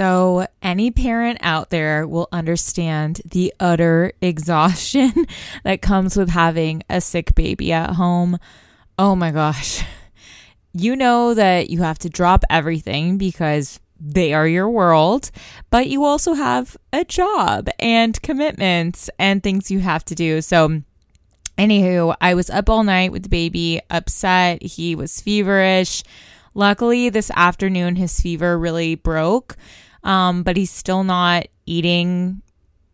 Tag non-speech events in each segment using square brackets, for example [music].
So, any parent out there will understand the utter [laughs] exhaustion [laughs] that comes with having a sick baby at home. Oh my gosh. [laughs] You know that you have to drop everything because they are your world, but you also have a job and commitments and things you have to do. So, anywho, I was up all night with the baby, upset. He was feverish. Luckily, this afternoon, his fever really broke, um, but he's still not eating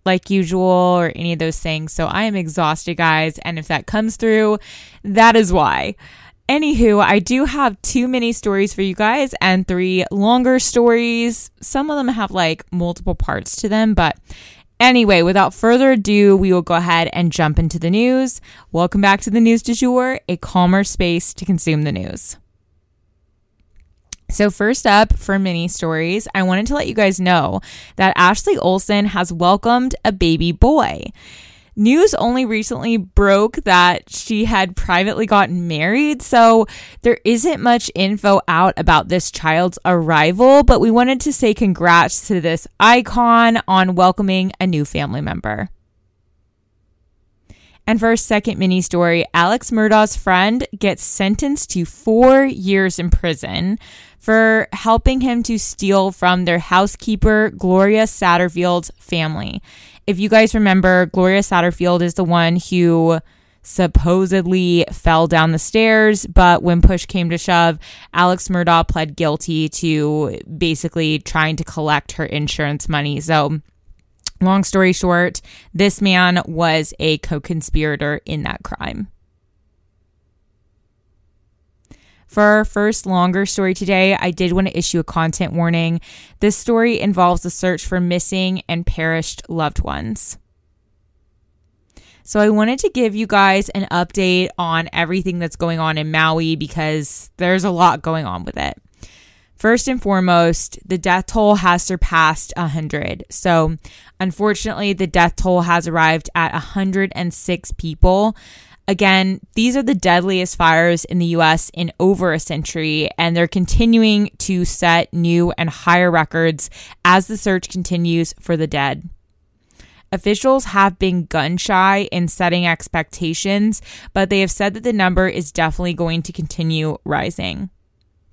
like usual or any of those things. So I am exhausted, guys. And if that comes through, that is why. Anywho, I do have two mini stories for you guys and three longer stories. Some of them have like multiple parts to them, but Anyway, without further ado, we will go ahead and jump into the news. Welcome back to the News du Jour, a calmer space to consume the news. So, first up for mini stories, I wanted to let you guys know that Ashley Olsen has welcomed a baby boy. News only recently broke that she had privately gotten married, so there isn't much info out about this child's arrival, but we wanted to say congrats to this icon on welcoming a new family member. And for our second mini story, Alex Murdaugh's friend gets sentenced to four years in prison for helping him to steal from their housekeeper, Gloria Satterfield's family. If you guys remember, Gloria Satterfield is the one who supposedly fell down the stairs, but when push came to shove, Alex Murdaugh pled guilty to basically trying to collect her insurance money. So, long story short, this man was a co conspirator in that crime. For our first longer story today, I did want to issue a content warning. This story involves a search for missing and perished loved ones. So, I wanted to give you guys an update on everything that's going on in Maui because there's a lot going on with it. First and foremost, the death toll has surpassed 100. So, unfortunately, the death toll has arrived at 106 people. Again, these are the deadliest fires in the US in over a century, and they're continuing to set new and higher records as the search continues for the dead. Officials have been gun shy in setting expectations, but they have said that the number is definitely going to continue rising.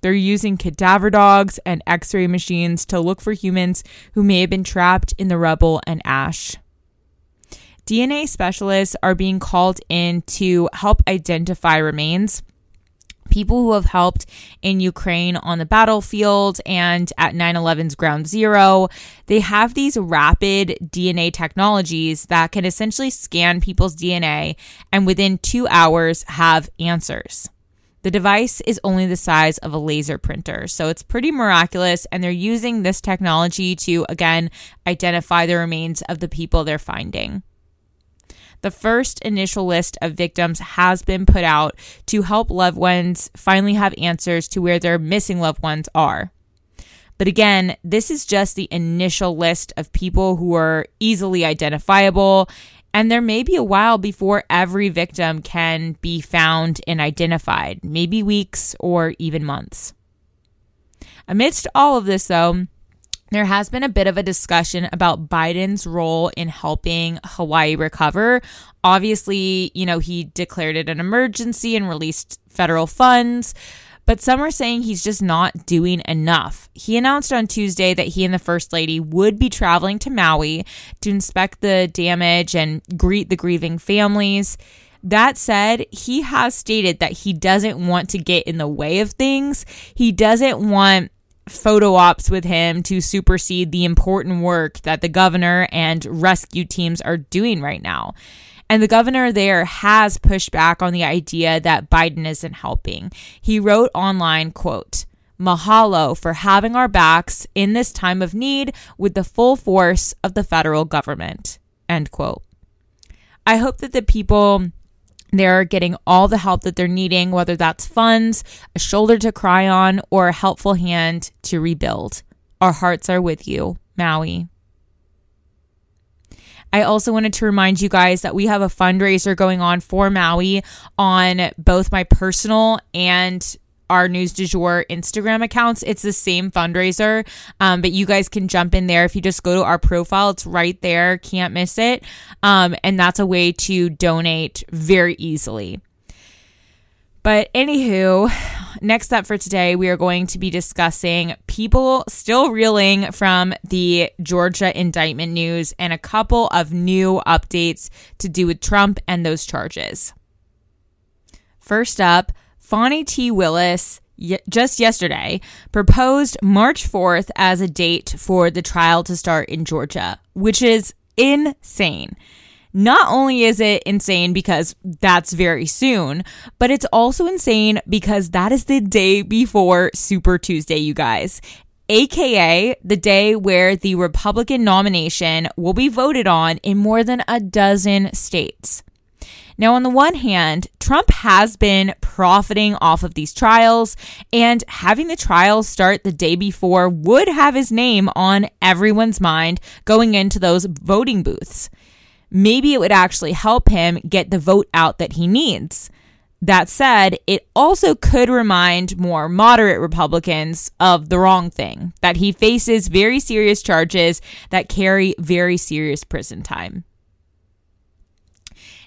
They're using cadaver dogs and x ray machines to look for humans who may have been trapped in the rubble and ash. DNA specialists are being called in to help identify remains. People who have helped in Ukraine on the battlefield and at 9 11's ground zero, they have these rapid DNA technologies that can essentially scan people's DNA and within two hours have answers. The device is only the size of a laser printer, so it's pretty miraculous. And they're using this technology to, again, identify the remains of the people they're finding. The first initial list of victims has been put out to help loved ones finally have answers to where their missing loved ones are. But again, this is just the initial list of people who are easily identifiable, and there may be a while before every victim can be found and identified, maybe weeks or even months. Amidst all of this, though, there has been a bit of a discussion about Biden's role in helping Hawaii recover. Obviously, you know, he declared it an emergency and released federal funds, but some are saying he's just not doing enough. He announced on Tuesday that he and the First Lady would be traveling to Maui to inspect the damage and greet the grieving families. That said, he has stated that he doesn't want to get in the way of things. He doesn't want photo ops with him to supersede the important work that the governor and rescue teams are doing right now. And the governor there has pushed back on the idea that Biden isn't helping. He wrote online, quote, Mahalo for having our backs in this time of need with the full force of the federal government. End quote. I hope that the people they're getting all the help that they're needing, whether that's funds, a shoulder to cry on, or a helpful hand to rebuild. Our hearts are with you, Maui. I also wanted to remind you guys that we have a fundraiser going on for Maui on both my personal and our news du jour Instagram accounts. It's the same fundraiser, um, but you guys can jump in there if you just go to our profile. It's right there. Can't miss it. Um, and that's a way to donate very easily. But anywho, next up for today, we are going to be discussing people still reeling from the Georgia indictment news and a couple of new updates to do with Trump and those charges. First up, Fani T. Willis just yesterday proposed March 4th as a date for the trial to start in Georgia, which is insane. Not only is it insane because that's very soon, but it's also insane because that is the day before Super Tuesday, you guys. AKA the day where the Republican nomination will be voted on in more than a dozen states. Now, on the one hand, Trump has been profiting off of these trials, and having the trials start the day before would have his name on everyone's mind going into those voting booths. Maybe it would actually help him get the vote out that he needs. That said, it also could remind more moderate Republicans of the wrong thing that he faces very serious charges that carry very serious prison time.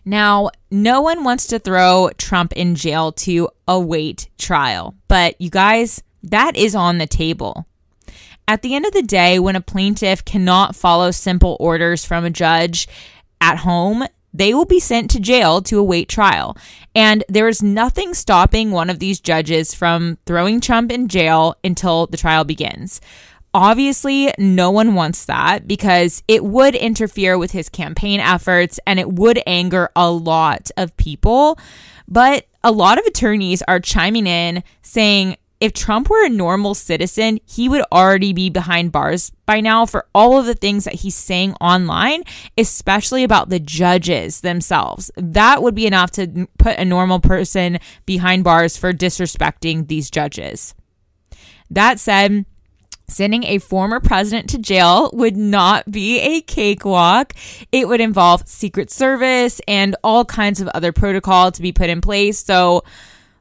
Now, no one wants to throw Trump in jail to await trial, but you guys, that is on the table. At the end of the day, when a plaintiff cannot follow simple orders from a judge at home, they will be sent to jail to await trial. And there is nothing stopping one of these judges from throwing Trump in jail until the trial begins. Obviously, no one wants that because it would interfere with his campaign efforts and it would anger a lot of people. But a lot of attorneys are chiming in saying if Trump were a normal citizen, he would already be behind bars by now for all of the things that he's saying online, especially about the judges themselves. That would be enough to put a normal person behind bars for disrespecting these judges. That said, Sending a former president to jail would not be a cakewalk. It would involve Secret Service and all kinds of other protocol to be put in place. So,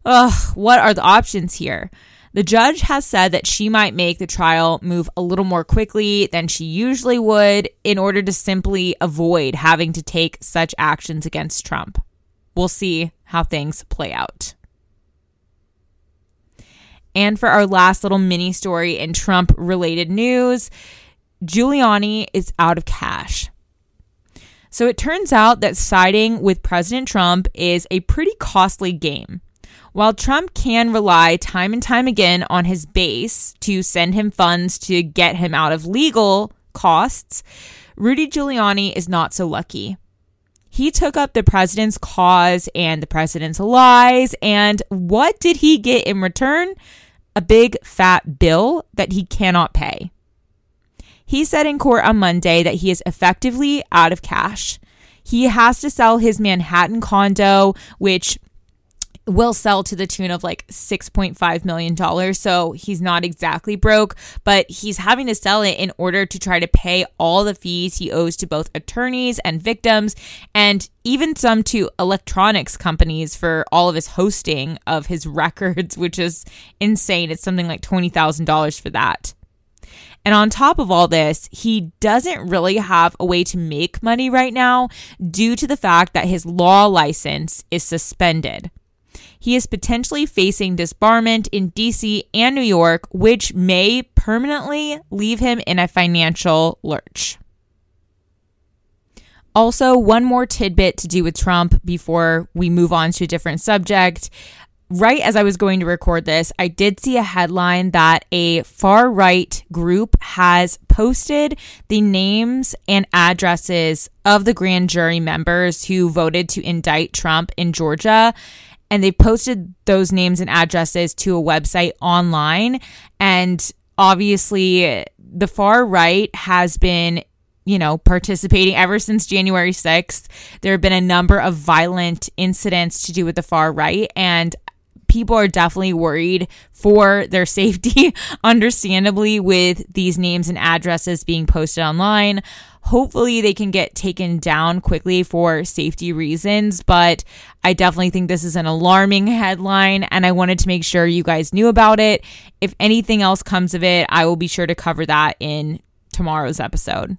ugh, what are the options here? The judge has said that she might make the trial move a little more quickly than she usually would in order to simply avoid having to take such actions against Trump. We'll see how things play out. And for our last little mini story in Trump related news, Giuliani is out of cash. So it turns out that siding with President Trump is a pretty costly game. While Trump can rely time and time again on his base to send him funds to get him out of legal costs, Rudy Giuliani is not so lucky. He took up the president's cause and the president's lies, and what did he get in return? a big fat bill that he cannot pay. He said in court on Monday that he is effectively out of cash. He has to sell his Manhattan condo, which will sell to the tune of like $6.5 million. So he's not exactly broke, but he's having to sell it in order to try to pay all the fees he owes to both attorneys and victims, and even some to electronics companies for all of his hosting of his [laughs] records, which is insane. It's something like $20,000 for that. And on top of all this, he doesn't really have a way to make money right now due to the fact that his law license is suspended he is potentially facing disbarment in DC and New York, which may permanently leave him in a financial lurch. Also, one more tidbit to do with Trump before we move on to a different subject. right as I was going to record this, I did see a headline that a far right group has posted the names and addresses of the grand jury members who voted to indict Trump in Georgia. And they posted those names and addresses to a website online. And obviously, the far right has been you know, participating ever since January 6th. There have been a number of violent incidents to do with the far right. And people are definitely worried for their [laughs] safety, understandably, with these names and addresses being posted online. Hopefully, they can get taken down quickly for safety reasons, but I definitely think this is an alarming headline, and I wanted to make sure you guys knew about it. If anything else comes of it, I will be sure to cover that in tomorrow's episode.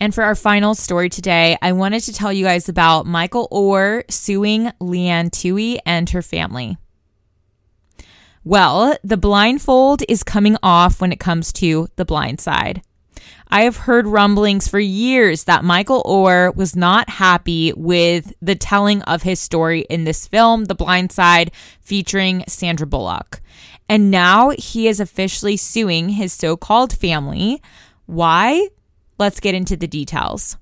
And for our final story today, I wanted to tell you guys about Michael Oher suing Leigh Anne Tuohy and her family. Well, the blindfold is coming off when it comes to the blind side. I have heard rumblings for years that Michael Oher was not happy with the telling of his story in this film, The Blind Side, featuring Sandra Bullock. And now he is officially suing his so called family. Why? Let's get into the details.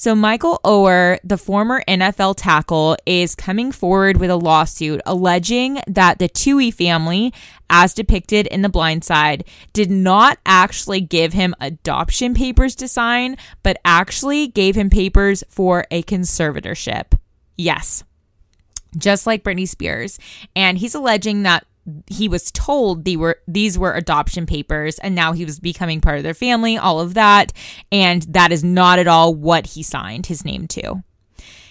So, Michael Oher, the former NFL tackle, is coming forward with a lawsuit alleging that the Tuohy family, as depicted in The Blind Side, did not actually give him adoption papers to sign, but actually gave him papers for a conservatorship. Yes, just like Britney Spears. And he's alleging that he was told they were these were adoption papers and now he was becoming part of their family all of that. And that is not at all what he signed his name to.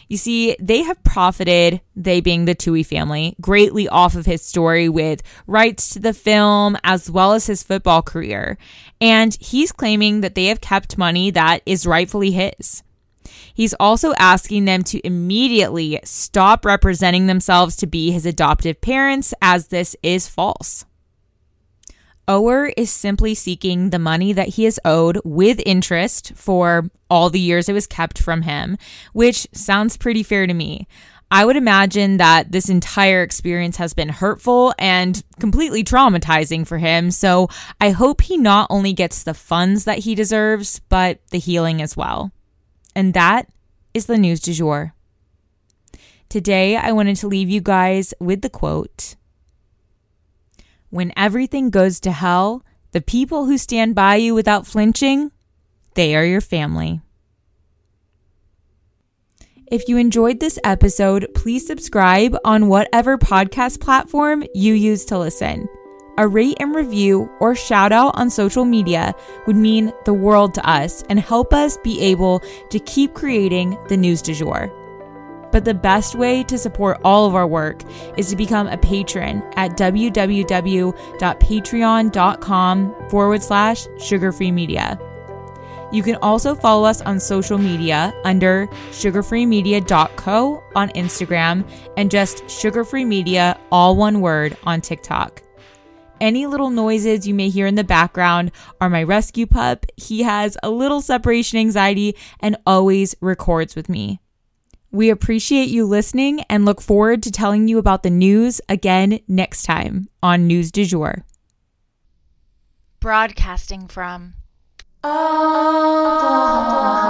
You see they have profited they being the Tuohy family greatly off of his story with rights to the film as well as his football career. And he's claiming that they have kept money that is rightfully his He's also asking them to immediately stop representing themselves to be his adoptive parents, as this is false. Oher is simply seeking the money that he is owed with interest for all the years it was kept from him, which sounds pretty fair to me. I would imagine that this entire experience has been hurtful and completely traumatizing for him. So I hope he not only gets the funds that he deserves, but the healing as well. And that is the news du jour. Today, I wanted to leave you guys with the quote When everything goes to hell, the people who stand by you without flinching, they are your family. If you enjoyed this episode, please subscribe on whatever podcast platform you use to listen a rate and review or shout out on social media would mean the world to us and help us be able to keep creating the news du jour. But the best way to support all of our work is to become a patron at www.patreon.com forward slash sugarfree media. You can also follow us on social media under sugarfreemedia.co on Instagram and just sugarfree media, all one word, on TikTok. Any little noises you may hear in the background are my rescue pup. He has a little separation anxiety and always records with me. We appreciate you listening and look forward to telling you about the news again next time on News du Jour. Broadcasting from Oklahoma.